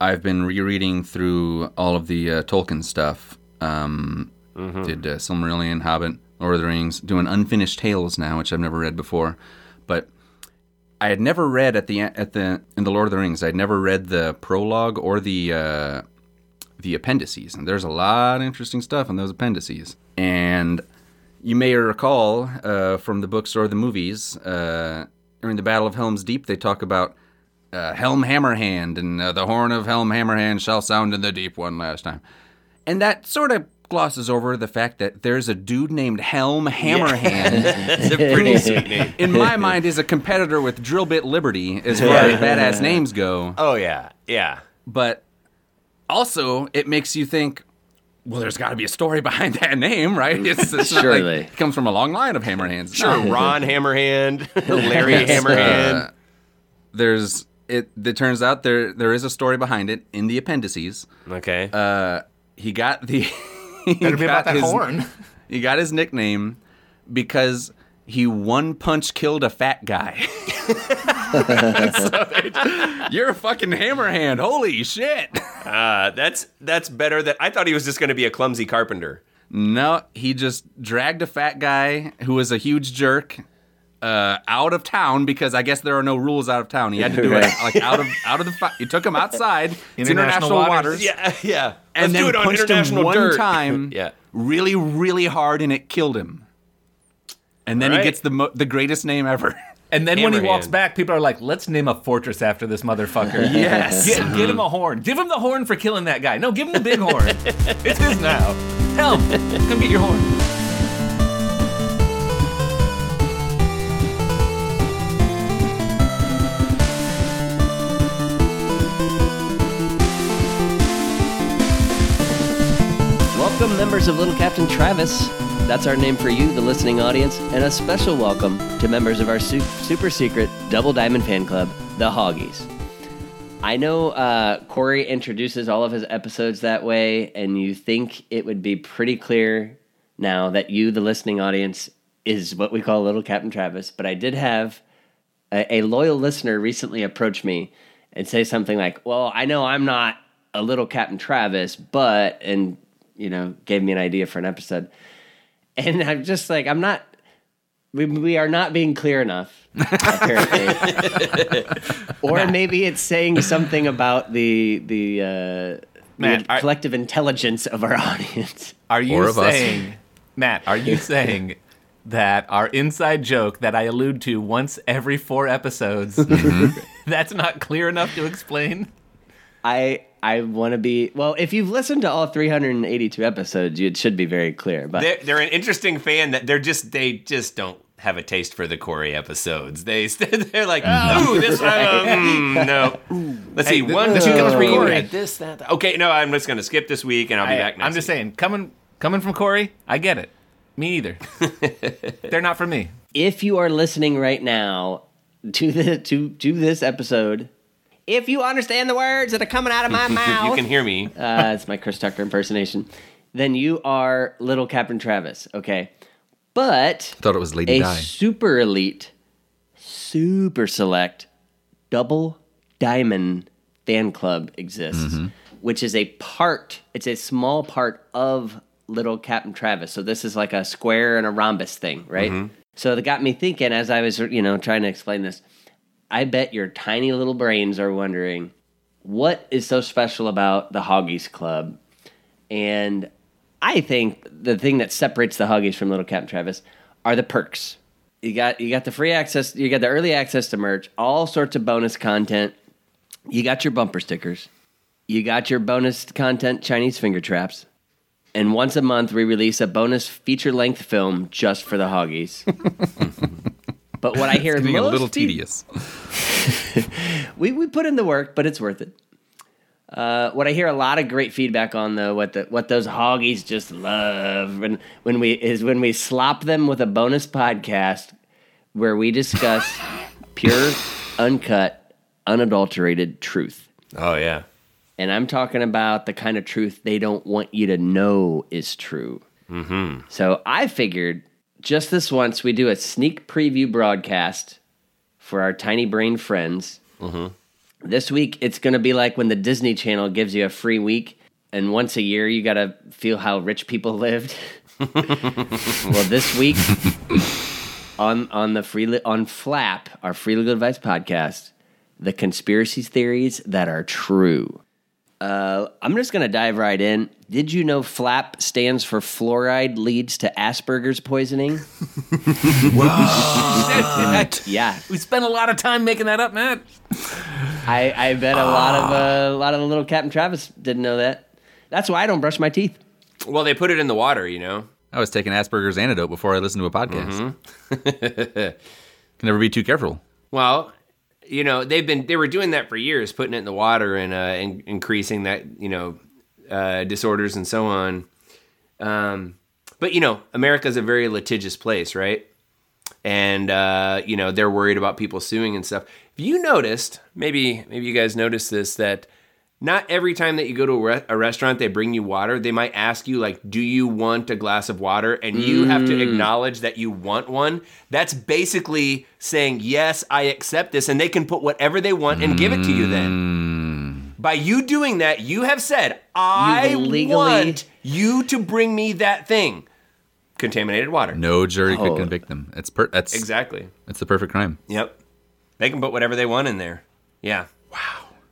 I've been rereading through all of the uh, Tolkien stuff. Um, Did uh, Silmarillion, Hobbit, Lord of the Rings, doing Unfinished Tales now, which I've never read before. But I had never read at the at the in the Lord of the Rings. I'd never read the prologue or the uh, the appendices, and there's a lot of interesting stuff in those appendices. And you may recall uh, from the books or the movies uh, during the Battle of Helm's Deep, they talk about uh, Helm Hammerhand and uh, the horn of Helm Hammerhand shall sound in the deep one last time, and that sort of glosses over the fact that there's a dude named Helm Hammerhand It's a pretty sweet name. in my mind, is a competitor with Drillbit Liberty as far as badass names go. Oh yeah, yeah. But also, it makes you think, well, there's got to be a story behind that name, right? It's, it's Surely. like it comes from a long line of hammerhands. Sure, Ron Hammerhand, Larry Hammerhand. Uh, there's it. It turns out there there is a story behind it in the appendices. okay. Uh, he got the he Better be about got that his- horn. He got his nickname because he one punch killed a fat guy. So they- you're a fucking hammerhand. Holy shit. Uh, that's that's better than I thought he was just going to be a clumsy carpenter. No, he just dragged a fat guy who was a huge jerk uh, out of town because I guess there are no rules out of town. He had to do it like out of out of the. Fi- he took him outside. International international waters. waters. Yeah, yeah. and Let's then do it on punched him one dirt. time, yeah. really, really hard, and it killed him. And then Alright. he gets the mo- the greatest name ever. And then when he walks back, people are like, let's name a fortress after this motherfucker. Yes. Get, get him a horn. Give him the horn for killing that guy. No, give him the big horn. it's his now. Helm, come get your horn. Welcome, members of Little Captain Travis. That's our name for you, the listening audience, and a special welcome to members of our su- super secret Double Diamond fan club, the Hoggies. I know uh, Corey introduces all of his episodes that way, and you think it would be pretty clear now that you, the listening audience, is what we call Little Captain Travis. But I did have a, a loyal listener recently approach me and say something like, "Well, I know I'm not a little Captain Travis, but," and you know, gave me an idea for an episode. And I'm just like, I'm not. We, we are not being clear enough, apparently. or maybe it's saying something about the the, uh, the Matt, I- collective intelligence of our audience. Are you Four of us. saying, Matt, are you saying that our inside joke that I allude to once every four episodes, that's not clear enough to explain? I I want to be well. If you've listened to all 382 episodes, you, it should be very clear. But They're, they're an interesting fan that they're just they just don't have a taste for the Corey episodes. They they're like, ooh, this uh, mm, no. Let's see, Hey, one, this two, week three. Corey. and This, that, that. Okay, no, I'm just gonna skip this week and I'll be I, back next. I'm just week. saying, coming coming from Corey, I get it. Me either. They're not for me. if you are listening right now to the to to this episode, if you understand the words that are coming out of my mouth, you can hear me. uh, it's my Chris Tucker impersonation. Then you are little Captain Travis, okay? But Thought it was Lady a Di. super elite, super select, double diamond fan club exists, which is a part. It's a small part of little Captain Travis. So this is like a square and a rhombus thing, right? So that got me thinking as I was, you know, trying to explain this. I bet your tiny little brains are wondering what is so special about the Hoggies Club? And I think the thing that separates the Hoggies from Little Captain Travis are the perks. You got you got the free access, you got the early access to merch, all sorts of bonus content. You got your bumper stickers. You got your bonus content Chinese finger traps. And once a month we release a bonus feature-length film just for the Hoggies. but what I hear Getting a little tedious. we, we put in the work, but it's worth it. Uh, what I hear a lot of great feedback on though, what the what those hoggies just love, when when we is when we slop them with a bonus podcast where we discuss pure, uncut, unadulterated truth. Oh yeah. And I'm talking about the kind of truth they don't want you to know is true. Mm-hmm. So I figured just this once we do a sneak preview broadcast for our tiny brain friends. Mm-hmm. This week, it's going to be like when the Disney Channel gives you a free week, and once a year, you got to feel how rich people lived. well, this week on on the free Li- on Flap, our free legal advice podcast, the conspiracy theories that are true. Uh, I'm just going to dive right in. Did you know FLAP stands for fluoride leads to Asperger's poisoning? Shit. Yeah, We spent a lot of time making that up, Matt. I, I bet a lot of uh, a lot of the little Captain Travis didn't know that. That's why I don't brush my teeth. Well, they put it in the water, you know. I was taking Asperger's antidote before I listened to a podcast. Can never be too careful. Well, you know, they've been they were doing that for years, putting it in the water and uh, increasing that, you know, uh, disorders and so on. Um, but you know, America's a very litigious place, right? And uh, you know, they're worried about people suing and stuff. If you noticed, maybe maybe you guys noticed this that not every time that you go to a, re- a restaurant they bring you water they might ask you like do you want a glass of water and you have to mm. acknowledge that you want one that's basically saying yes i accept this and they can put whatever they want and give it to you then mm. by you doing that you have said i You've legally- want you to bring me that thing contaminated water No jury Oh. could convict them. It's per- that's exactly it's the perfect crime. Yep. They can put whatever they want in there. Yeah.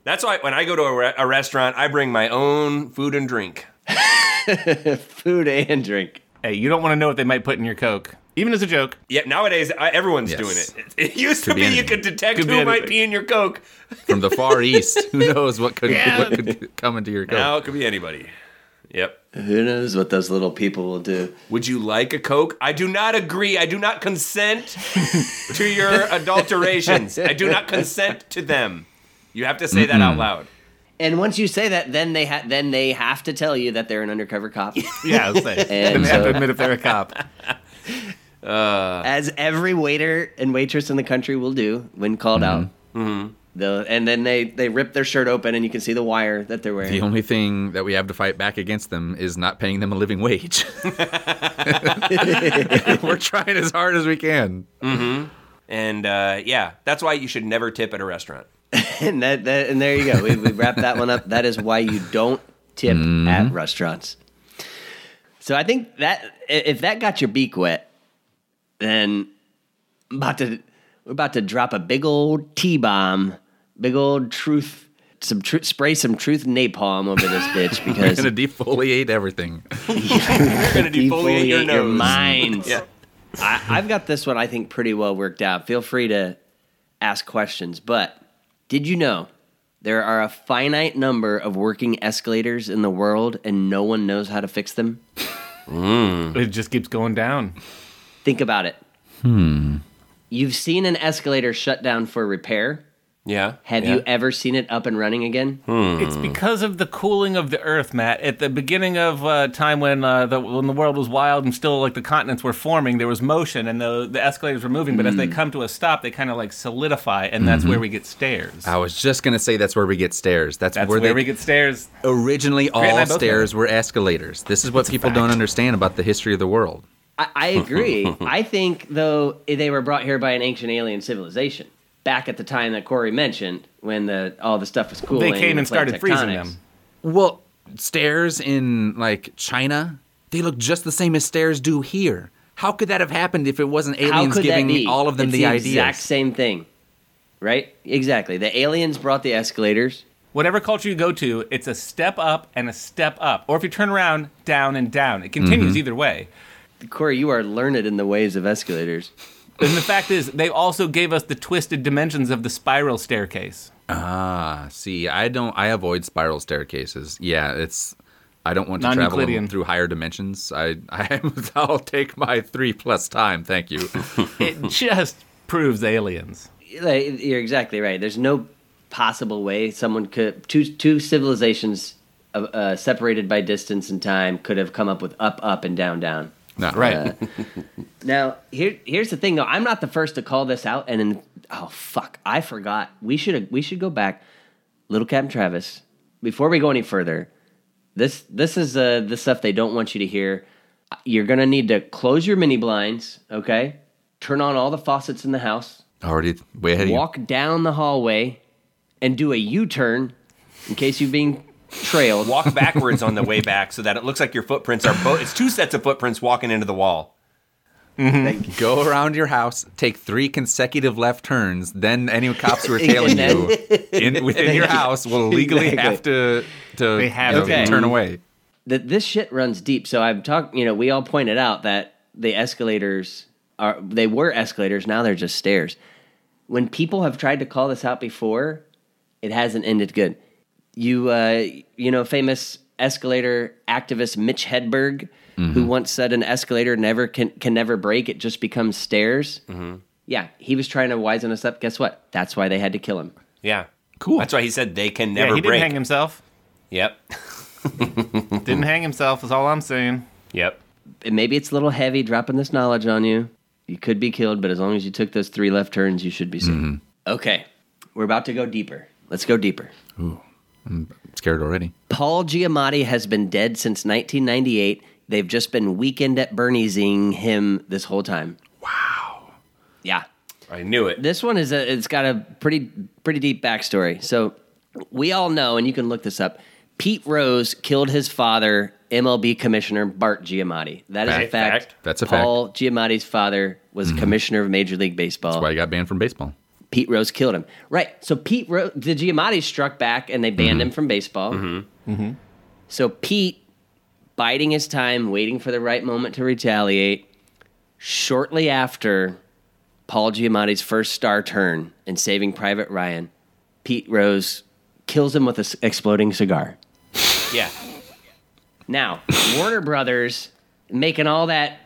Wow. That's why when I go to a, re- a restaurant, I bring my own food and drink. Food and drink. Hey, you don't want to know what they might put in your Coke, even as a joke. Yeah, nowadays I, everyone's Yes. doing it. It, it used to Could be, be you anything. could detect Could be who might anything. be in your Coke. From the far east, who knows what could Yeah. what could come into your coke? Now it could be anybody. Yep. Who knows what those little people will do? Would you like a Coke? I do not agree. I do not consent to your adulterations. I do not consent to them. You have to say that out loud. And once you say that, then they ha- then they have to tell you that they're an undercover cop, Yeah, I'll say. And and they have to admit if they're a cop. as every waiter and waitress in the country will do when called out. Mm-hmm. and then they they rip their shirt open, and you can see the wire that they're wearing. The only thing that we have to fight back against them is not paying them a living wage. We're trying as hard as we can. And uh, yeah, that's why you should never tip at a restaurant. and that, that and there you go. We, we wrap that one up. That is why you don't tip mm-hmm. at restaurants. So I think that if that got your beak wet, then I'm about to we're about to drop a big old T bomb, big old truth. Some tr- spray some truth napalm over this bitch because We're gonna defoliate everything. we're gonna defoliate your defoliate your nose. minds. Yeah. I, I've got this one, I think, pretty well worked out. Feel free to ask questions. But did you know there are a finite number of working escalators in the world and no one knows how to fix them? It just keeps going down. Think about it. Hmm. You've seen an escalator shut down for repair. Yeah. Have yeah. you ever seen it up and running again? It's because of the cooling of the Earth, Matt. At the beginning of uh, time when uh, the when the world was wild and still like the continents were forming, there was motion and the the escalators were moving. But as they come to a stop, they kind of like solidify, and that's where we get stairs. I was just gonna say that's where we get stairs. That's, That's where, where, they we get stairs. originally Grant and I all both know stairs were escalators. This is what people don't understand about the history of the world. I, I agree. I think, though, they were brought here by an ancient alien civilization. Back at the time that Corey mentioned, when the all the stuff was cooling. They came the and started plate freezing them. Well, stairs in like China, they look just the same as stairs do here. How could that have happened if it wasn't aliens giving all of them it's the, the ideas? exact same thing, right? Exactly. The aliens brought the escalators. Whatever culture you go to, it's a step up and a step up. Or if you turn around, down and down. It continues mm-hmm. either way. Corey, you are learned in the ways of escalators. And the fact is, they also gave us the twisted dimensions of the spiral staircase. Ah, see, I don't. I avoid spiral staircases. Yeah, it's. I don't want to travel through higher dimensions. I, I, I'll take my three plus time. Thank you. It just proves aliens. You're exactly right. There's no possible way someone could two two civilizations uh, uh, separated by distance and time could have come up with up, up, and down, down. No, Right. Now, here here's the thing though. I'm not the first to call this out and in, oh fuck, I forgot. We should we should go back. Little Captain Travis, before we go any further, this this is uh the stuff they don't want you to hear. You're going to need to close your mini blinds, okay? Turn on all the faucets in the house. Already way ahead of you. Walk down the hallway and do a U-turn in case you're being trailed. Walk backwards on the way back so that it looks like your footprints are both. It's two sets of footprints walking into the wall. Mm-hmm. Go around your house, take three consecutive left turns. Then any cops who are tailing And you in, within your house will legally Exactly. have to to They have you know, to. turn away. that this shit runs deep. So I'm talking, you know, we all pointed out that the escalators are they were escalators, now they're just stairs. When people have tried to call this out before, it hasn't ended good. You uh you know, famous escalator activist Mitch Hedberg, who mm-hmm. once said an escalator never can can never break, it just becomes stairs. Mm-hmm. Yeah, he was trying to wisen us up. Guess what? That's why they had to kill him. Yeah. Cool. That's why he said they can Yeah, never he break. didn't hang himself. Yep. Didn't hang himself. Is all I'm saying. Yep. And maybe it's a little heavy dropping this knowledge on you. You could be killed, but as long as you took those three left turns, you should be safe. Mm-hmm. Okay, we're about to go deeper. Let's go deeper. Scared already. Paul Giamatti has been dead since 1998. They've just been weekend at Bernie'sing him this whole time. Wow. Yeah. I knew it. This one is a, it's got a pretty pretty deep backstory. So we all know, and you can look this up. Pete Rose killed his father, MLB commissioner Bart Giamatti. That is a Fact. fact. Fact. That's a fact. Paul Giamatti's father was mm-hmm. commissioner of Major League Baseball. That's why he got banned from baseball. Pete Rose killed him. Right. So Pete Rose, the Giamatti struck back and they banned mm-hmm. him from baseball. Mm-hmm. Mm-hmm. So Pete, biding his time, waiting for the right moment to retaliate, shortly after Paul Giamatti's first star turn in Saving Private Ryan, Pete Rose kills him with an exploding cigar. Yeah. Now, Warner Brothers making all that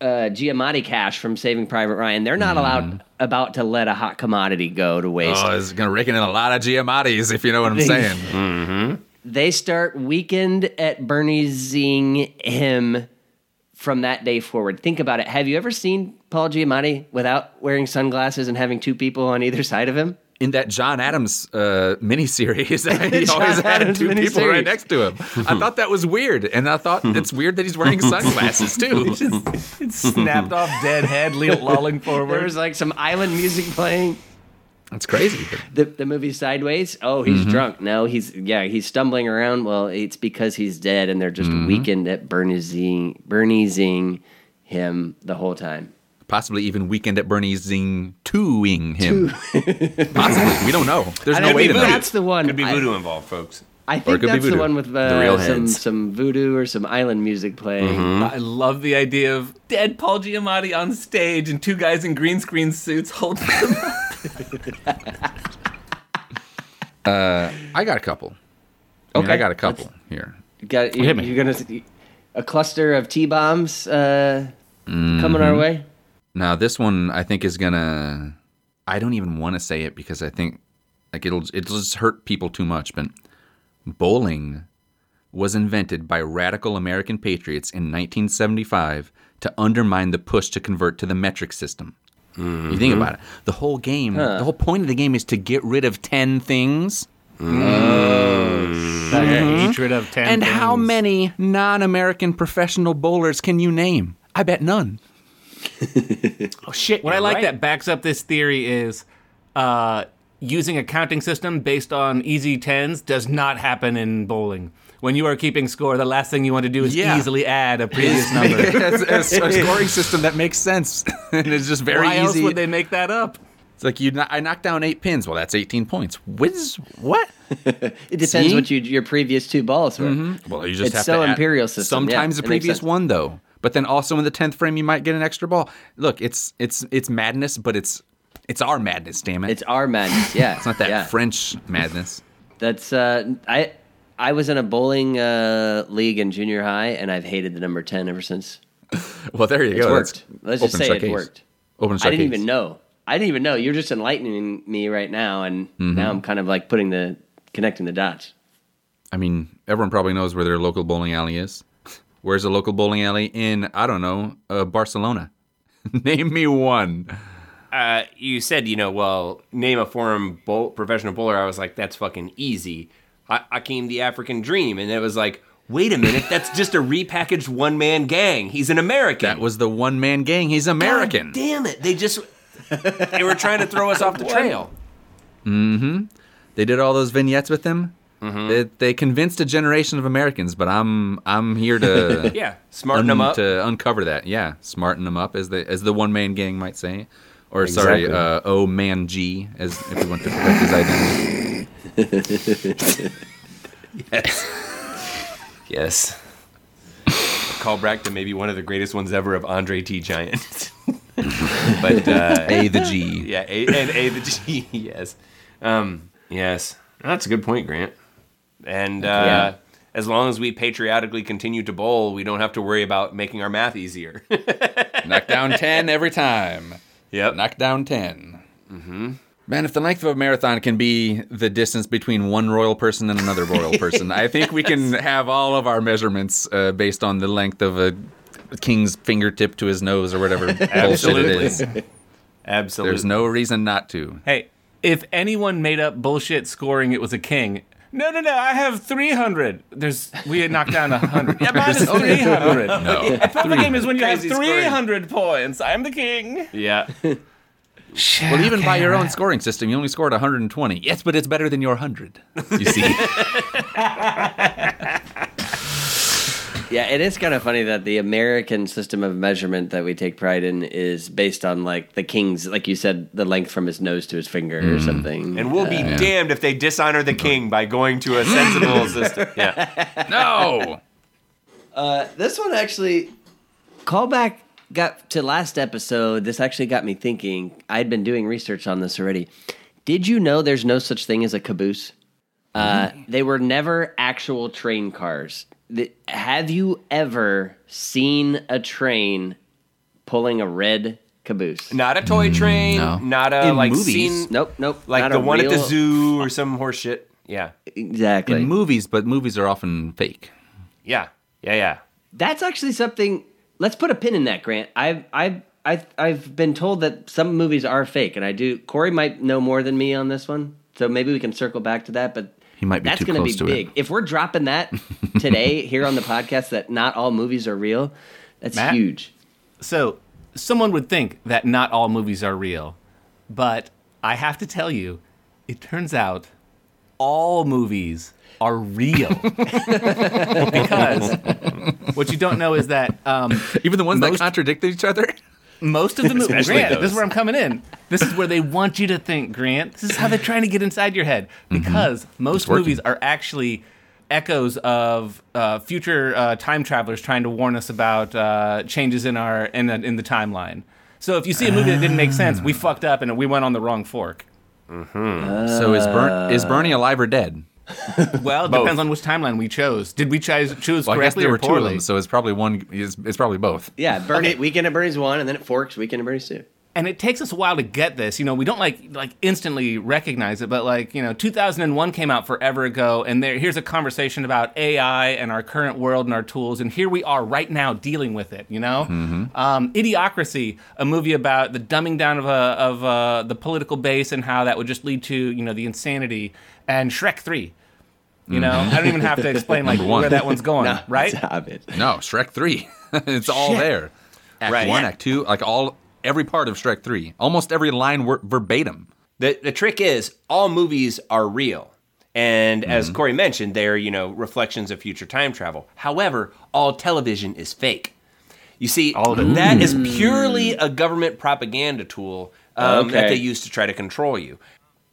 uh, Giamatti cash from Saving Private Ryan, they're not allowed about to let a hot commodity go to waste. Oh, it's gonna rake in a lot of Giamattis if you know what I'm saying. they start weekend at Bernie'sing him from that day forward. Think about it. Have you ever seen Paul Giamatti without wearing sunglasses and having two people on either side of him? In that John Adams uh, miniseries, he always had Adams two people right next to him. I thought that was weird, and I thought it's weird that he's wearing sunglasses too. It snapped off dead head, le- lolling There forward. was like some island music playing. That's crazy. The, the movie Sideways. Oh, he's Mm-hmm. drunk. No, he's yeah, he's stumbling around. Well, it's because he's dead, and they're just Mm-hmm. weekend at Bernie'sing Bernie'sing him the whole time. Possibly even weekend at Bernie's zing tooing him. Possibly, we don't know. There's no way to know. that's the one. Could be I- voodoo involved, folks. I think that's the one with uh, The real some some voodoo or some island music playing. I love the idea of dead Paul Giamatti on stage and two guys in green screen suits holding him. I got a couple. I, mean, Okay, I got a couple here. You got you, Hit me. you're gonna a cluster of T bombs uh, coming Mm-hmm. our way. Now this one I think is gonna. I don't even want to say it because I think like it'll it'll just hurt people too much. But bowling was invented by radical American patriots in 1975 to undermine the push to convert to the metric system. You think mm-hmm. about it. The whole game, the whole point of the game is to get rid of 10 things. Mm-hmm. Hatred hmm? of ten. and how many non American professional bowlers can you name? I bet none. Oh shit! What I like right. that backs up this theory is uh, using a counting system based on easy tens does not happen in bowling. When you are keeping score, the last thing you want to do is Yeah. easily add a previous number. it's a, a scoring system that makes sense and it's just very Why else easy. would they make that up? It's like you. I knocked down eight pins. Well, that's 18 points. Whiz, what? It depends See? what you, your previous two balls were. Well, you just It's have so to add- imperial system. Sometimes Yeah, the previous one though, but then also in the 10th frame you might get an extra ball. Look, it's it's it's madness, but it's it's our madness. Damn it! It's our madness. Yeah, It's not that Yeah. French madness. That's uh, I I was in a bowling uh, league in junior high, and I've hated the number ten ever since. Well, there you go. It's go. worked. That's Let's just say it worked. Open I didn't even know. I didn't even know. You're just enlightening me right now, and Mm-hmm. now I'm kind of like putting the connecting the dots. I mean, everyone probably knows where their local bowling alley is. Where's a local bowling alley in I don't know uh, Barcelona? Name me one. uh, you said, you know, well, name a foreign bowl, professional bowler. I was like, that's fucking easy. I, Akeem the African Dream, and it was like, wait a minute, that's just a repackaged one man gang. He's an American. That was the one man gang. He's American. God damn it! They just they were trying to throw us off the trail. Mm hmm. They did all those vignettes with him. They, they convinced a generation of Americans, but I'm I'm here to Yeah, smarten them up. to uncover that. Yeah, smarten them up, as the as the one man gang might say, or sorry, uh, oh man G, as if we want to protect his identity. Yes. Yes. Call back to maybe one of the greatest ones ever of Andre T. Giant. but uh, A the G. yeah, A, and A the G. Yes. Um, yes. That's a good point, Grant. And uh, Yeah. as long as we patriotically continue to bowl, we don't have to worry about making our math easier. Knock down ten every time. yep. Knock down 10. Mm-hmm. Man, if the length of a marathon can be the distance between one royal person and another royal person, I think we can have all of our measurements uh, based on the length of a king's fingertip to his nose or whatever bullshit it is. Absolutely. Absolutely. There's no reason not to. Hey, if anyone made up bullshit scoring it was a king. No, no, no. I have 300. There's we had knocked down 100. Yeah, mine is 300. No. A perfect game is when you have Crazy scoring. 300 points. I'm the king. Yeah. Well, even by your own scoring system, you only scored 120. Yes, but it's better than your 100. You see? Yeah, it is kind of funny that the American system of measurement that we take pride in is based on like the king's, like you said, the length from his nose to his finger or something. And we'll be damned if they dishonor the king by going to a sensible system. Yeah. no! Uh, this one actually, callback got to last episode. This actually got me thinking. I'd been doing research on this already. Did you know there's no such thing as a caboose? Uh, they were never actual train cars. The- have you ever seen a train pulling a red caboose? Not a toy mm, train. no. Not a In like movies. scene. Nope, nope. Like not the a one at the zoo or some horse shit. Yeah. Exactly. In movies, but movies are often fake. Yeah. Yeah. Yeah. That's actually something. Let's put a pin in that, Grant. I've I've I've I've been told that some movies are fake, and I do. Corey might know more than me on this one, so maybe we can circle back to that. But He might be that's too gonna close be to big. it. If we're dropping that today here on the podcast, that not all movies are real. That's Matt? huge. So, someone would think that not all movies are real, but I have to tell you, it turns out all movies are real. because what you don't know is that um, Even the ones that contradict each other? Most of the movies, Especially Grant, this is where I'm coming in. This is where they want you to think, Grant. This is how they're trying to get inside your head. Because most movies are actually echoes of uh, future uh, time travelers trying to warn us about uh, changes in our in the, in the timeline. So if you see a movie that didn't make sense, we fucked up and we went on the wrong fork. so is, Bern- is Bernie alive or dead? Well, it depends on which timeline we chose. Did we choose choose Well, I guess correctly there or were two of poorly? them, so it's probably one. It's, it's probably both. Yeah, Bernie. Weekend at Bernie's one, and then it forks. Weekend at Bernie's two. and it takes us a while to get this. You know, we don't like like instantly recognize it, but like you know, 2001 came out forever ago, and there here's a conversation about AI and our current world and our tools, and here we are right now dealing with it. You know, um, Idiocracy, a movie about the dumbing down of a, of uh, the political base and how that would just lead to you know the insanity, and Shrek Three. You know, I don't even have to explain like one. where that one's going, Nah, right? Stop it. No, Shrek Three. it's all there. Act Right. one, Act two, like all every part of Shrek Three, almost every line wor- verbatim. The the trick is all movies are real. And as Corey mentioned, they're, you know, reflections of future time travel. However, all television is fake. You see, All of it. that is purely a government propaganda tool um, that they use to try to control you.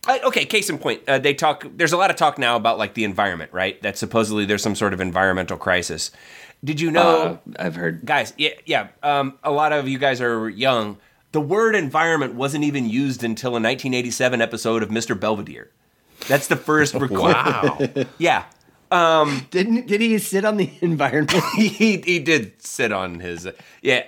Uh, okay, case in point, uh, they talk. There's a lot of talk now about like the environment, right? That supposedly there's some sort of environmental crisis. Did you know, Uh, I've heard. guys? Yeah, yeah. Um, a lot of you guys are young. The word environment wasn't even used until a 1987 episode of Mr. Belvedere. That's the first record. Wow. Yeah, Didn't did he sit on the environment he he did sit on his yeah,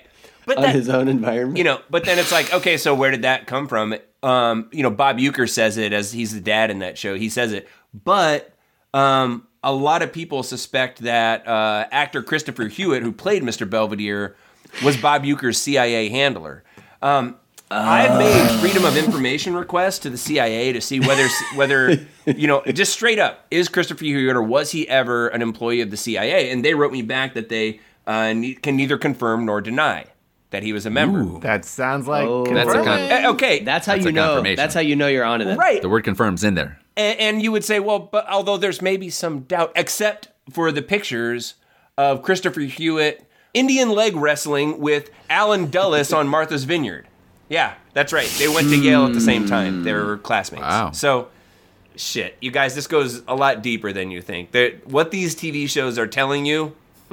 but on that, his own environment? you know, but then it's like, okay, so where did that come from? Um, you know, Bob Uecker says it as he's the dad in that show. He says it, but um, a lot of people suspect that uh, actor Christopher Hewitt, who played Mr. Belvedere, was Bob Uecker's CIA handler. Um, I've made freedom of information requests to the CIA to see whether whether you know just straight up is Christopher Hewitt or was he ever an employee of the CIA? And they wrote me back that they uh, ne- can neither confirm nor deny that he was a member. That sounds like Oh. That's a con- Uh, okay, That's how That's you a know. That's how you know you're onto that. right. the word confirms in there. And, and you would say, well, but although there's maybe some doubt, except for the pictures of Christopher Hewitt Indian leg wrestling with Allen Dulles on Martha's Vineyard. Yeah, that's right. They went to Yale at the same time. They were classmates. Wow. So, shit, you guys, this goes a lot deeper than you think. They're, what these TV shows are telling you,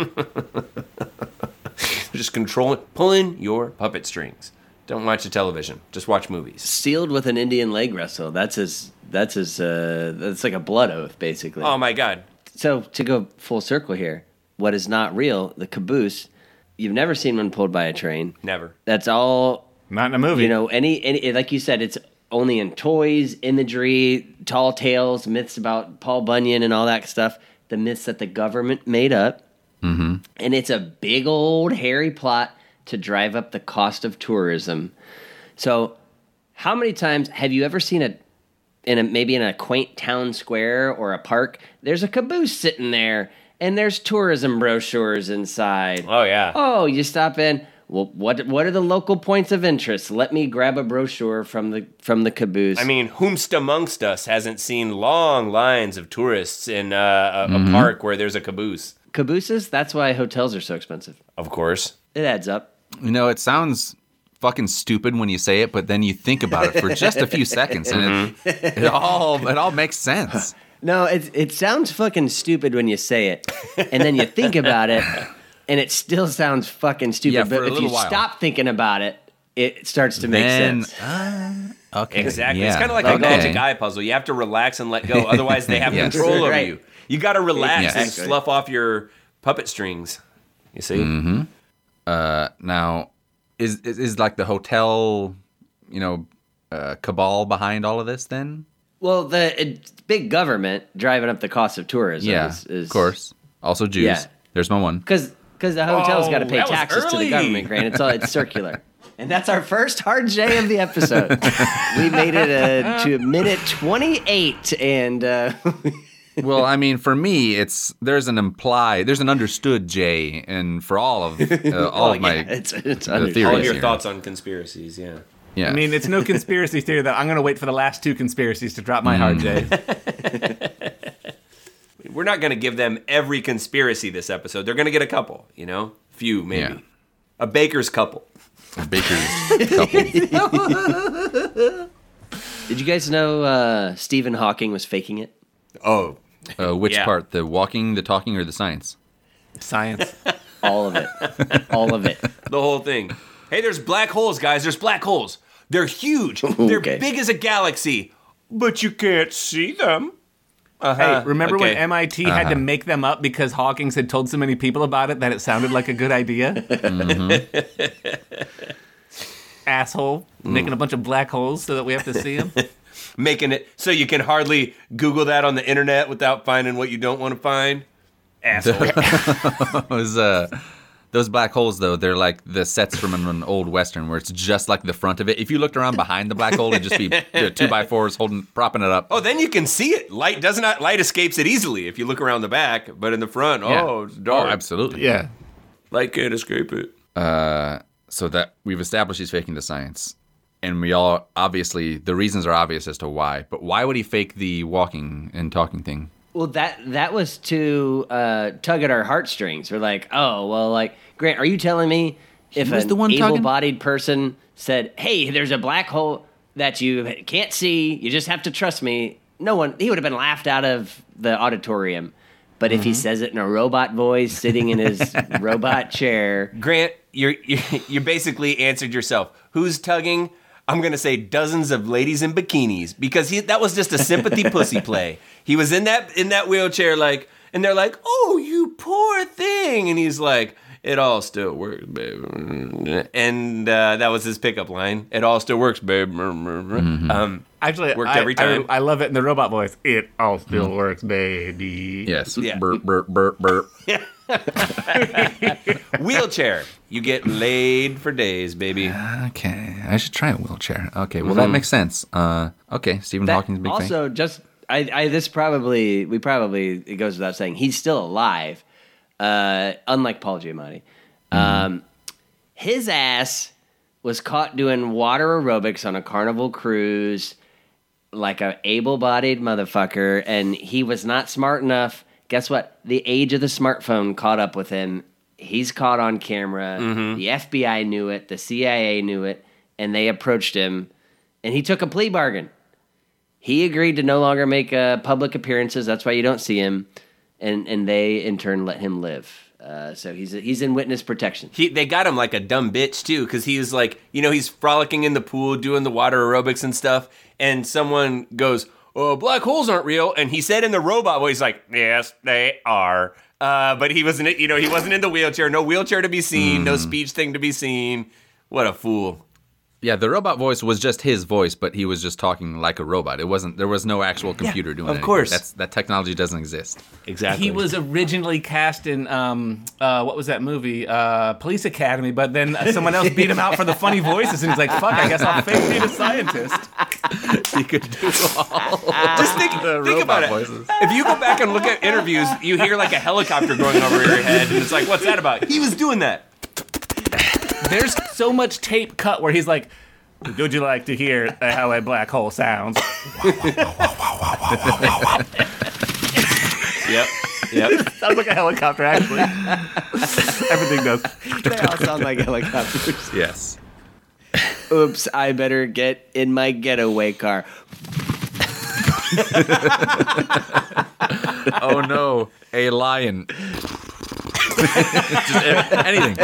just controlling, pulling your puppet strings. Don't watch the television. Just watch movies. Sealed with an Indian leg wrestle. That's his. That's his. Uh, that's like a blood oath, basically. Oh my God. So to go full circle here, what is not real? The caboose. You've never seen one pulled by a train. Never. That's all. Not in a movie. You know, any, any like you said, it's only in toys, imagery, tall tales, myths about Paul Bunyan and all that stuff. The myths that the government made up. Mm-hmm. And it's a big old hairy plot to drive up the cost of tourism. So, how many times have you ever seen a in a maybe in a quaint town square or a park? There's a caboose sitting there, and there's tourism brochures inside. Oh yeah. Oh, you stop in. Well, what what are the local points of interest? Let me grab a brochure from the from the caboose. I mean, whomst amongst us hasn't seen long lines of tourists in uh, a, a park where there's a caboose? Cabooses. That's why hotels are so expensive. Of course. It adds up. You know, it sounds fucking stupid when you say it, but then you think about it for just a few seconds, and it, it all it all makes sense. No, it it sounds fucking stupid when you say it, and then you think about it, and it still sounds fucking stupid. Yeah, but if you while. stop thinking about it, it starts to make Then, sense. uh, okay, Exactly. yeah, It's kind of like a okay. magic eye puzzle. You have to relax and let go. Otherwise, they have Yes. control over Right. you. You got to relax and slough off your puppet strings. You see? Mm-hmm. Now, is, is is like the hotel, you know, uh, cabal behind all of this? Then, Well, the it's big government driving up the cost of tourism. yeah, is, is, of course. Also Jews. Yeah. There's my one. because because the hotel's Oh, got to pay taxes to the government. Grant, it's all it's circular. And that's our first hard J of the episode. we made it uh, to minute twenty eight, and uh, well, I mean, for me, it's there's an implied, there's an understood J, and for all of uh, all of my yeah, it's it's the under- All of your here. thoughts on conspiracies, yeah. Yeah, I mean, it's no conspiracy theory that I'm going to wait for the last two conspiracies to drop my hard J. We're not going to give them every conspiracy this episode. They're going to get a couple, you know? Few, maybe. Yeah. A baker's couple. A baker's couple. Did you guys know uh, Stephen Hawking was faking it? Oh. Uh, which Yeah. part? The walking, the talking, or the science? Science. All of it, all of it. The whole thing. Hey, there's black holes, guys. There's black holes. They're huge. They're Okay. big as a galaxy, but you can't see them. Uh-huh. Hey, remember when Okay. MIT had to make them up because Hawkins had told so many people about it that it sounded like a good idea? Asshole, making a bunch of black holes so that we have to see them. Making it so you can hardly Google that on the internet without finding what you don't want to find. Asshole. those uh, those black holes though, they're like the sets from an, an old western where it's just like the front of it. If you looked around behind the black hole, it'd just be uh, two by fours holding, propping it up. oh, then you can see it. Light does not light escapes it easily if you look around the back, but in the front, Yeah. oh, it's dark. Oh, absolutely. yeah. Light can't escape it. So that we've established he's faking the science, and we all obviously the reasons are obvious as to why. But why would he fake the walking and talking thing? Well, that that was to uh, tug at our heartstrings. We're like, oh, well, like Grant, are you telling me if was an the one able-bodied person said, "Hey, there's a black hole that you can't see. You just have to trust me." No one, he would have been laughed out of the auditorium. But if he Mm-hmm. says it in a robot voice, sitting in his robot chair, Grant, you're, you you basically answered yourself. Who's tugging? I'm gonna say dozens of ladies in bikinis because he that was just a sympathy pussy play. He was in that in that wheelchair like, and they're like, "Oh, you poor thing," and he's like, "It all still works, babe," and uh, that was his pickup line. It all still works, babe. Um, Actually, Worked I, every time. I, I love it in the robot voice. It all still works, baby. Yes. Yeah. Burp, burp, burp, burp. wheelchair, you get laid for days, baby. Okay, I should try a wheelchair. Okay, well that makes sense. Uh, okay, Stephen that Hawking's big thing. also just I, I this probably we probably it goes without saying he's still alive uh unlike paul giamatti um his ass was caught doing water aerobics on a carnival cruise like a able-bodied motherfucker, and he was not smart enough. Guess what? The age of the smartphone caught up with him. He's caught on camera. The FBI knew it. The CIA knew it, and they approached him, and he took a plea bargain. He agreed to no longer make uh, public appearances. That's why you don't see him, and and they in turn let him live. Uh, so he's he's in witness protection. He, they got him like a dumb bitch too, because he was like, you know, he's frolicking in the pool, doing the water aerobics and stuff, and someone goes, "Oh, black holes aren't real," and he said in the robot voice, like, "Yes, they are." Uh, but he wasn't, you know, he wasn't in the wheelchair. No wheelchair to be seen. No speech thing to be seen. What a fool! Yeah, the robot voice was just his voice, but he was just talking like a robot. It wasn't. There was no actual computer doing it. of course. That's that technology doesn't exist. Exactly. He was originally cast in um uh what was that movie uh Police Academy, but then someone else beat him out for the funny voices, and he's like, "Fuck, I guess I'll fake being a scientist." He could do all. Just think, The think about robot it. voices. If you go back and look at interviews, you hear like a helicopter going over your head, and it's like, what's that about? He was doing that. There's so much tape cut where he's like. Would you like to hear how a black hole sounds? Yep. Yep. Sounds like a helicopter, actually. Everything does. They all sound like helicopters. Yes. Oops, I better get in my getaway car. Oh no, a lion. just anything.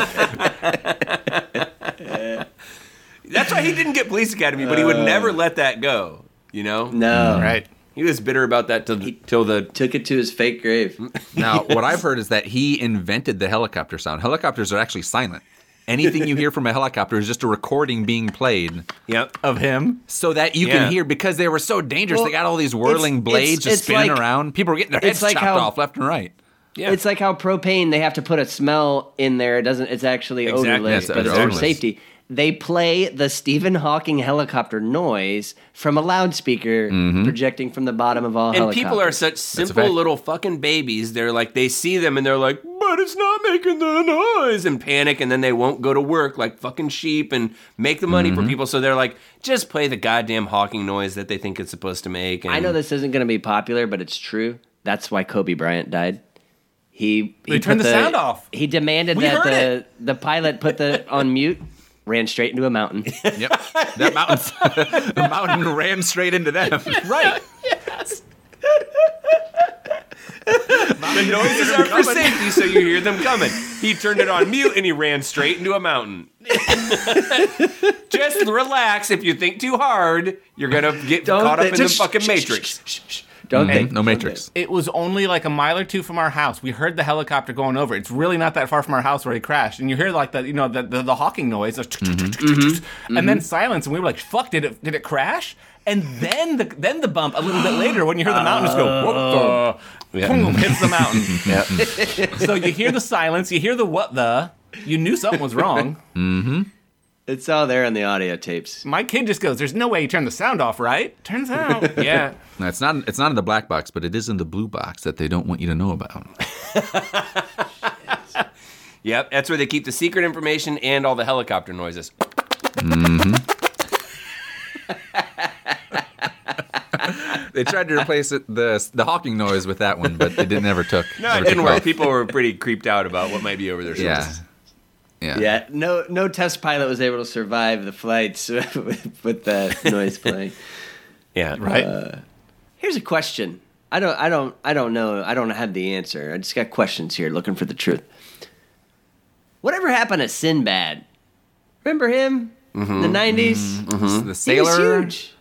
That's why he didn't get police academy, but he would uh. never let that go. You know, No. Right. he was bitter about that till till the. Took it to his fake grave. Now, what I've heard is that he invented the helicopter sound. Helicopters are actually silent. Anything you hear from a helicopter is just a recording being played Yep. Of him. so that you Yeah. can hear because they were so dangerous. Well, they got all these whirling it's- blades it's- just it's spinning like- around. People were getting their it's heads like chopped how- off left and right. Yeah. It's like how propane they have to put a smell in there. It doesn't. It's actually Exactly. odorless, Yes, but it's for safety. They play the Stephen Hawking helicopter noise from a loudspeaker mm-hmm. projecting from the bottom of all and helicopters. people are such simple little fucking babies. They're like, they see them and they're like, but it's not making the noise and panic. And then they won't go to work like fucking sheep and make the money for mm-hmm. people. So they're like, just play the goddamn Hawking noise that they think it's supposed to make. And I know this isn't going to be popular, but it's true. That's why Kobe Bryant died. He he turned put the sound off. He demanded We that the it. the pilot put the on mute. Ran straight into a mountain. Yep. that mountain, the mountain ran straight into them. Right. The noises are for safety, so you hear them coming. He turned it on mute and he ran straight into a mountain. Just relax. If you think too hard, you're gonna get Don't caught up in the fucking matrix. Shh, shh, shh. No Matrix. It was only like a mile or two from our house. We heard the helicopter going over. It's really not that far from our house where he crashed. And you hear like the you know the the, the hawking noise, the mm-hmm. mm-hmm. and then mm-hmm. silence. And we were like, "Fuck! Did it did it crash?" And then the then the bump a little bit later when you hear the mountains go, what the, boom, hits the mountain. so you hear the silence, you hear the what the. You knew something was wrong. It's all there on the audio tapes. My kid just goes, "There's no way you turned the sound off, right?" Turns out, Yeah. No, it's not. It's not in the black box, but it is in the blue box that they don't want you to know about. Yep. That's where they keep the secret information and all the helicopter noises. Mm-hmm. They tried to replace it, the the hawking noise with that one, but it didn't ever took. No, never it didn't work. off. People were pretty creeped out about what might be over their shoulders. Yeah. Yeah, no no test pilot was able to survive the flights with, with that noise playing. Yeah. right? Uh, here's a question. I don't I don't I don't know. I don't have the answer. I just got questions here looking for the truth. Whatever happened to Sinbad? Remember him? In the 90s? Mm-hmm. Mm-hmm. The He was sailor. huge.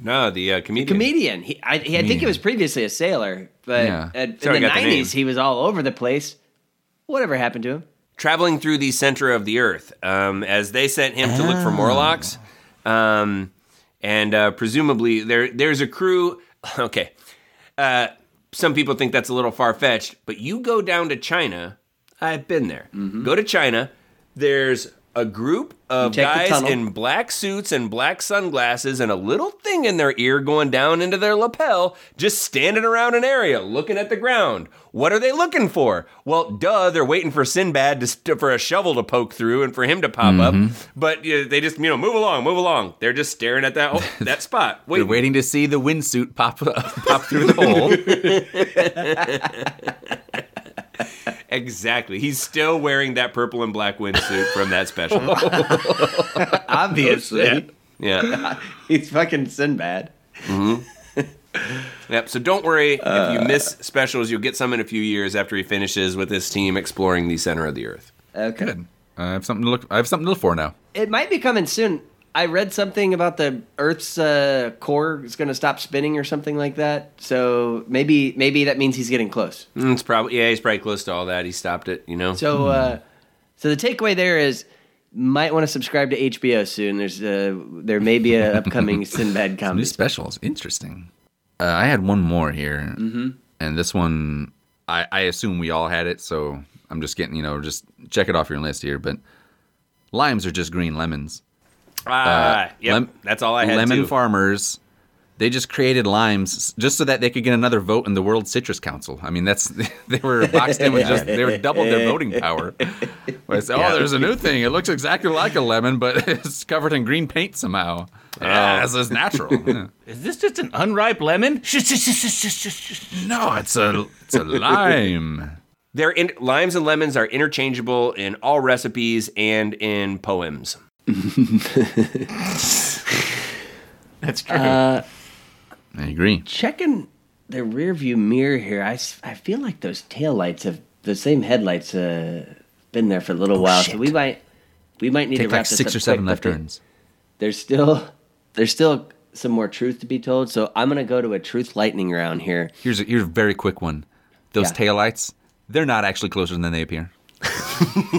No, the uh, comedian. Comedian. He, I, he, I think he was previously a sailor, but Yeah. at, in the got the 90s he was all over the place. Whatever happened to him? Traveling through the center of the earth um, as they sent him to look for Morlocks. Um, and uh, presumably there there's a crew. Okay, uh, some people think that's a little far fetched, but you go down to China. I've been there. Go to China. There's a group of guys in black suits and black sunglasses and a little thing in their ear going down into their lapel, just standing around an area looking at the ground. What are they looking for? Well, duh, they're waiting for Sinbad to st- for a shovel to poke through and for him to pop Mm-hmm. up. But uh, they just, you know, move along, move along. They're just staring at that oh, that spot. They're waiting to see the windsuit pop up, pop through the hole. exactly. He's still wearing that purple and black windsuit from that special. Obviously. yeah. He's fucking Sinbad. Yep. So don't worry Uh, if you miss specials. You'll get some in a few years after he finishes with his team exploring the center of the earth. Okay. Good. I have something to look. I have something to look for now. It might be coming soon. I read something about the Earth's uh, core is going to stop spinning or something like that. So maybe maybe that means he's getting close. Mm, It's probably yeah. He's probably close to all that. He stopped it. You know. So uh, so the takeaway there is might want to subscribe to HBO soon. There's uh, there may be an upcoming Sinbad New comedy. specials. Interesting. Uh, I had one more here, mm-hmm. and this one I, I assume we all had it. So I'm just getting you know just check it off your list here. But limes are just green lemons. Ah, yep. lem- that's all I had. lemon too. farmers they just created limes just so that they could get another vote in the world citrus council i mean that's they were boxed in with just they were doubled their voting power Where it's, oh there's a new thing it looks exactly like a lemon but it's covered in green paint somehow yeah this is natural Yeah. Is this just an unripe lemon? no it's a it's a lime They're in, limes and lemons are interchangeable in all recipes and in poems. That's true. i agree Checking the rear view mirror here, I, I feel like those taillights have the same headlights uh, been there for a little while. So we might we might need take to wrap like this six up or seven quick, left turns There's still there's still some more truth to be told. So I'm gonna go to a truth lightning round here. here's a, here's a very quick one those Yeah. taillights they're not actually closer than they appear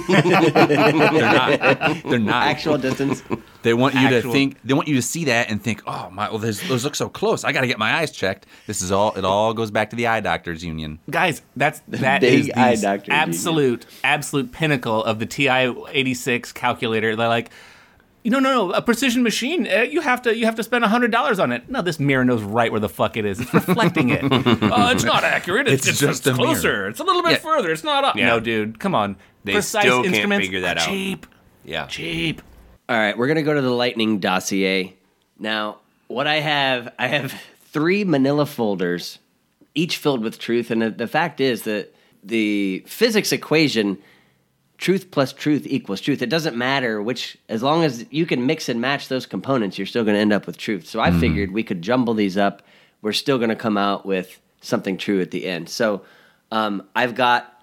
they're not they're not Actual distance. They want you Actual- to think. They want you to see that and think, "Oh my! Well, those, those look so close. I got to get my eyes checked." This is all. It all goes back to the eye doctors union. Guys, that's that big is the eye doctor absolute absolute pinnacle of the TI eighty six calculator. They're like, no, no, no, a precision machine. Uh, you have to you have to spend hundred dollars on it. No, this mirror knows right where the fuck it is. It's reflecting it. oh, it's not accurate. It's, It's just just a closer. mirror. It's a little bit Yeah. further. It's not up. Yeah. No, dude, come on. They Precise still can't instruments figure that out. Cheap, Yeah. cheap. All right, we're gonna go to the lightning dossier. Now, what I have, I have three manila folders, each filled with truth. And the, the fact is that the physics equation, truth plus truth equals truth. It doesn't matter which, as long as you can mix and match those components, you're still gonna end up with truth. So I figured we could jumble these up. We're still gonna come out with something true at the end. So um, I've got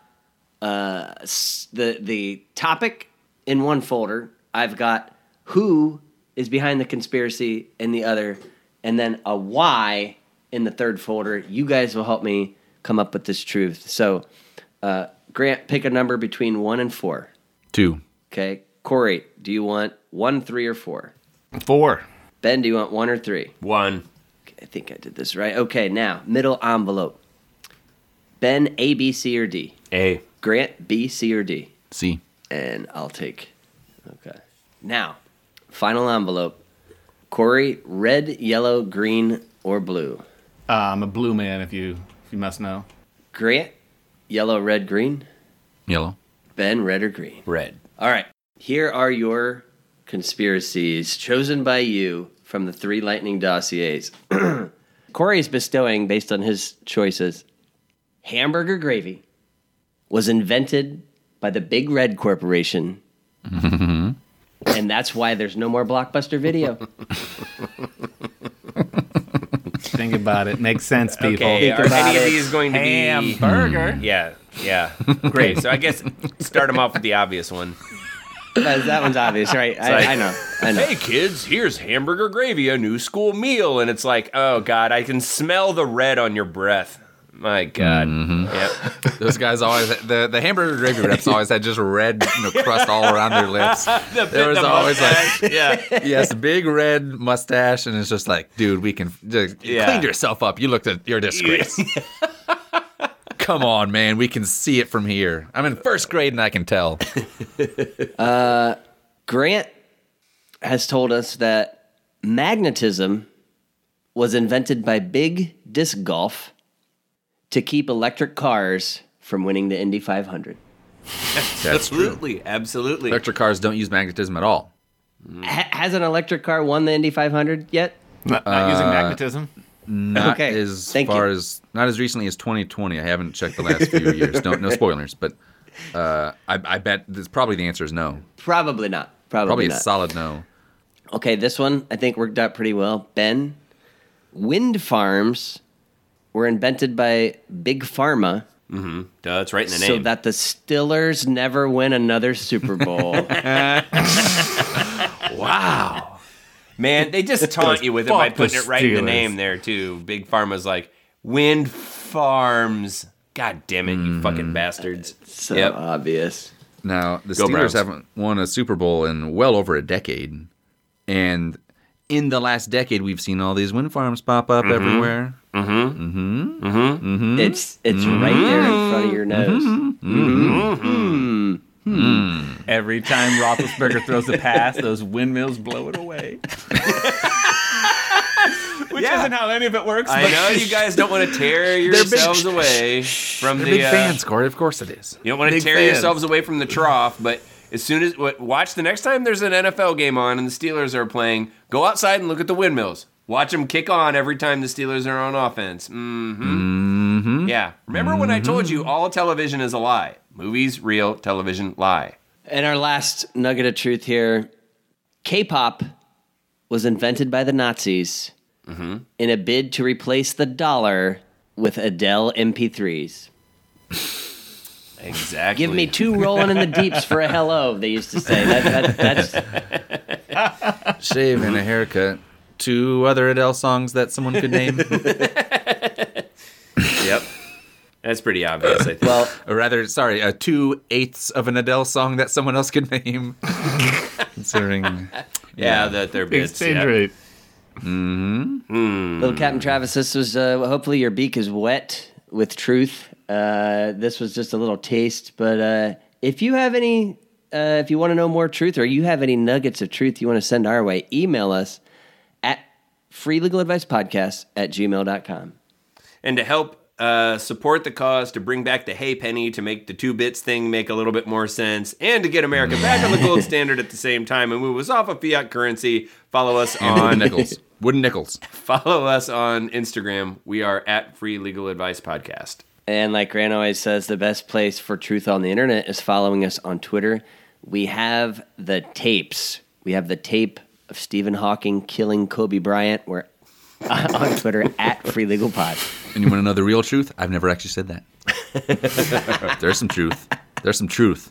uh, the the topic in one folder. I've got who is behind the conspiracy in the other, and then a why in the third folder. You guys will help me come up with this truth. So, uh, Grant, pick a number between one and four. Two. Okay, Corey, do you want one, three, or four? Four. Ben, do you want one or three? One. Okay, I think I did this right. Okay, now middle envelope. Ben, A, B, C, or D. A. Grant, B, C, or D. C. and I'll take. Okay. Now, final envelope. Corey, red, yellow, green, or blue. Uh, I'm a blue man. If you if you must know. Grant, yellow, red, green. Yellow. Ben, red or green. Red. All right. Here are your conspiracies chosen by you from the three lightning dossiers. Corey is bestowing, based on his choices, hamburger gravy was invented by the Big Red Corporation. Mm-hmm. and that's why there's no more blockbuster video. Think about it. Makes sense, people. Okay. Think Are about any of these going to be? Hamburger. Mm, yeah. Yeah. Great. So I guess start them off with the obvious one. that, that one's obvious, right? I, like- I know. I know. Hey kids, here's hamburger gravy, a new school meal, and it's like, oh god, I can smell the red on your breath. My god. Mm-hmm. Yep. Those guys always the the hamburger gravy reps always had just red you know, crust all around their lips. there was The always like mustache, yeah. yes, big red mustache, and it's just like, dude, we can just Yeah. clean yourself up. You looked at your disgrace. Come on, man, we can see it from here. I'm in first grade and I can tell. Uh, Grant has told us that magnetism was invented by big disc golf to keep electric cars from winning the Indy 500. That's true. absolutely, absolutely. Electric cars don't use magnetism at all. Ha- has an electric car won the Indy 500 yet? Not, not using magnetism. Not Okay, as thank far you. as not as recently as 2020. I haven't checked the last few years. Don't no spoilers, but uh, I, I bet this, probably the answer is no. Probably not. Probably, Probably a solid no. Okay, this one I think worked out pretty well. Ben, wind farms were invented by Big Pharma mm-hmm. Duh, it's right in the so name. So that the Steelers never win another Super Bowl. wow. Man, they just taunt you with it by putting it right in the name there too. Big Pharma's like wind farms. God damn it, you mm. fucking bastards. so Yep. obvious. Now the Go Steelers Browns. haven't won a Super Bowl in well over a decade, and in the last decade we've seen all these wind farms pop up mm-hmm. everywhere. Mm-hmm. Mm-hmm. Mm-hmm. It's it's right there in front of your nose. Every time Roethlisberger throws a pass, those windmills blow it away. Which Yeah. isn't how any of it works. I but know you guys don't want to tear yourselves away from the big uh, fans, Corey. Of course it is. You don't want to tear fans. yourselves away from the trough, but as soon as what, watch the next time there's an NFL game on and the Steelers are playing, go outside and look at the windmills. Watch them kick on every time the Steelers are on offense. Mm-hmm. mm-hmm. Yeah. Remember when I told you mm-hmm. all television is a lie? Movies, real, television, lie. And our last nugget of truth here K-pop was invented by the Nazis mm-hmm. in a bid to replace the dollar with Adele MP3s. Exactly. Give me two rolling in the deeps for a hello. They used to say that, that that's Shave and a haircut. Two other Adele songs that someone could name, Yep. That's pretty obvious, I think. well. or rather, sorry, uh, two eighths of an Adele song that someone else could name. Considering, yeah, that they're bits. exchange yeah. rate. Little Captain Travis, this was uh, hopefully your beak is wet with truth. Uh, this was just a little taste, but uh, if you have any, uh, if you want to know more truth, or you have any nuggets of truth you want to send our way, email us at freelegaladvicepodcast at gmail.com. and to help uh, support the cause to bring back the ha'penny to make the two bits thing make a little bit more sense and to get america back on the gold standard at the same time and move us off of fiat currency follow us and on nickels. Wooden nickels. follow us on instagram we are at free legal advice podcast And like Grant always says, the best place for truth on the internet is following us on Twitter. We have the tapes. We have the tape of Stephen Hawking killing Kobe Bryant. We're on Twitter at Free Legal Pod. And you want to know the real truth? I've never actually said that. There's some truth. There's some truth.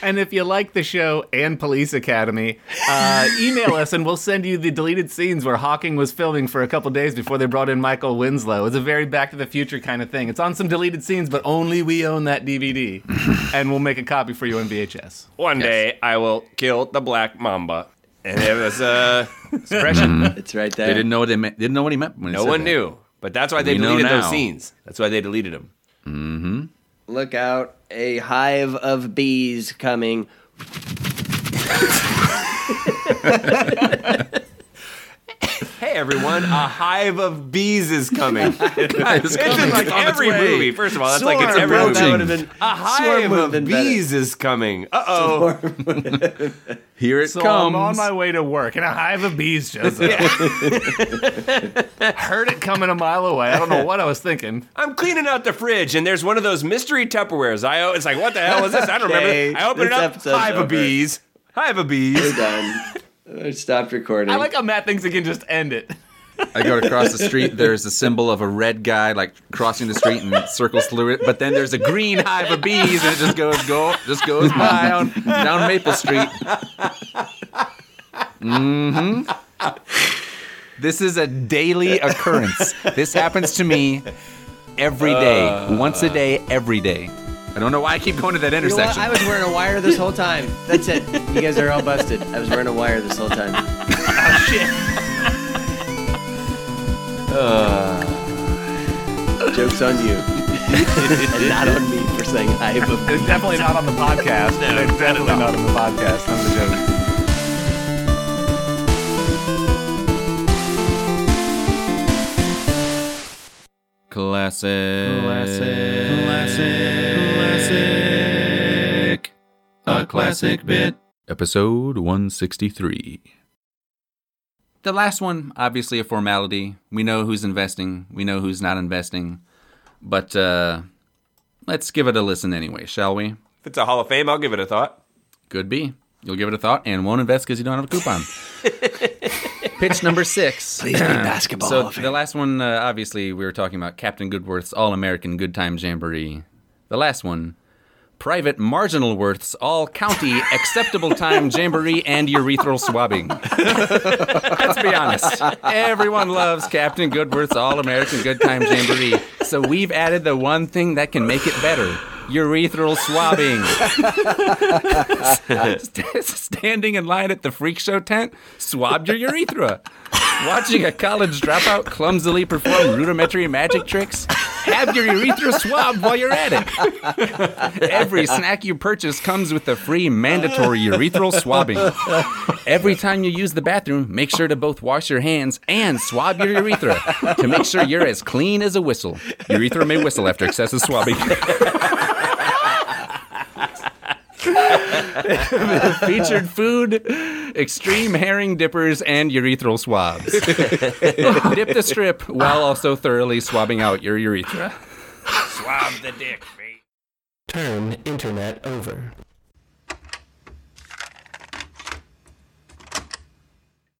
And if you like the show and Police Academy, uh, email us and we'll send you the deleted scenes where Hawking was filming for a couple days before they brought in Michael Winslow. It's a very Back to the Future kind of thing. It's on some deleted scenes, but only we own that DVD. and we'll make a copy for you on VHS. one day i will kill the black mamba and it was uh expression It's right there. They didn't know what they meant. Didn't know what he meant when he no said one that. knew but that's why they We know deleted those now. scenes that's why they deleted them Look out, a hive of bees coming. Hey everyone, a hive of bees is coming. It's It's in like It's every way. movie. First of all, that's like it's every movie. that would've been- a hive would've of been better. bees is coming. Uh oh. Here it So comes. I'm on my way to work, and a hive of bees shows up. Heard it coming a mile away. I don't know what I was thinking. I'm cleaning out the fridge, and there's one of those mystery Tupperwares. I o- it's like, what the hell is this? I don't Okay, remember. I open it up. episode's Hive over. of bees. Hive of bees. Done. I stopped recording. I like how Matt thinks he can just end it. I go across the street. There's a symbol of a red guy like crossing the street and circles through it. But then there's a green hive of bees, and it just goes go, just goes by on down Maple Street. hmm This is a daily occurrence. This happens to me every day, once a day, every day. I don't know why I keep going to that intersection. You know I was wearing a wire this whole time. That's it. You guys are all busted. I was wearing a wire this whole time. oh shit. Uh, jokes on you. and not on me for saying I have a. It's definitely not on the podcast. no, it's definitely not on the podcast. I'm the joke. Classic. Classic. Classic. A classic bit. Episode 163. The last one, obviously a formality. We know who's investing, we know who's not investing. But uh, let's give it a listen anyway, shall we? If it's a Hall of Fame, I'll give it a thought. Could be. You'll give it a thought and won't invest because you don't have a coupon. Pitch number six. Please be basketball. So Hall of Fame. the last one, uh, obviously, we were talking about Captain Goodworth's All American Good Time Jamboree. The last one, Private Marginal Worth's All County Acceptable Time Jamboree and Urethral Swabbing. Let's be honest. Everyone loves Captain Goodworth's All American Good Time Jamboree. So we've added the one thing that can make it better. Urethral swabbing. Standing in line at the freak show tent, swabbed your urethra. Watching a college dropout clumsily perform rudimentary magic tricks, have your urethra swabbed while you're at it. Every snack you purchase comes with a free mandatory urethral swabbing. Every time you use the bathroom, make sure to both wash your hands and swab your urethra to make sure you're as clean as a whistle. Urethra may whistle after excessive swabbing. Featured food, extreme herring dippers, and urethral swabs. Dip the strip while also thoroughly swabbing out your urethra. Swab the dick, mate. Turn internet over.